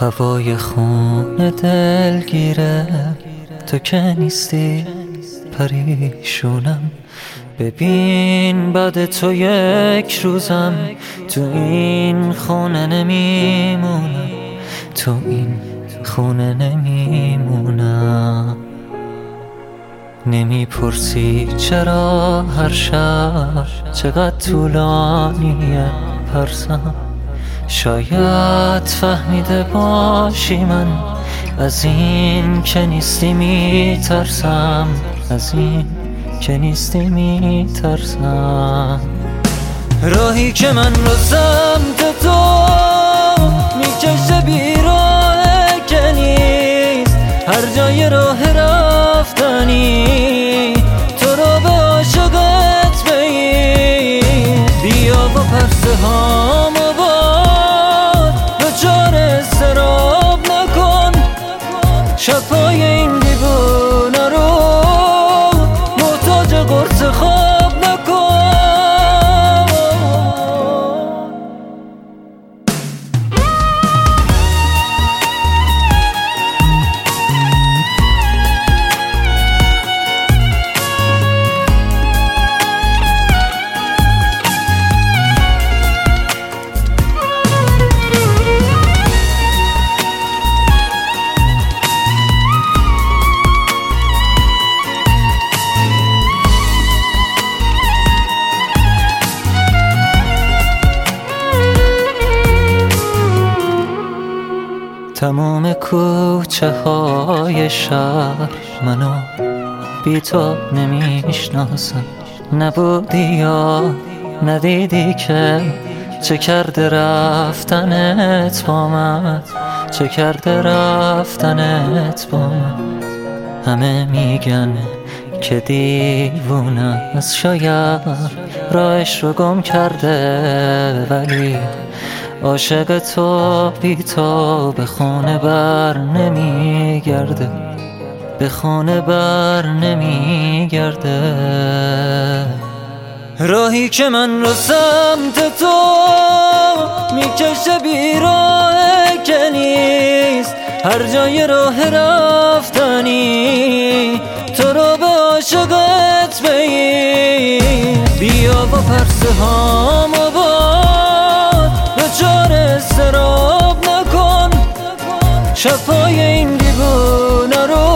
هوای خون دلگیره تو که نیستی؟ پریشونم. ببین بعد تو یک روزم. تو این خونه نمیمونم. تو این خونه نمیمونم. نمی‌پرسی چرا هر شب چقدر طولانیه پرسم. شاید فهمیده باشی من. از این که نیستی میترسم. از این که نیستی میترسم. راهی که من رو سمت تو می‌کشه بیراه که نیست. هر جای راه رفتنی تو رو به عاشقت بگیر بیا با پرسه هامو تمام کوچه های شهر منو بی تو نمی‌شناسم. نبودی یا ندیدی که چه کرده رفتنت با من؟ چه کرده رفتنت با من؟ همه میگن که دیوونه از شاید راهش رو گم کرده ولی عاشق تو بی تو به خونه بر نمیگرده. به خونه بر نمیگرده. راهی که من رو سمت تو می‌کشه بیراه که نیست. هر جای راه رفتنی تو رو به عاشقت بگیر. بیا با پرسه هامو شفای این دیوونه رو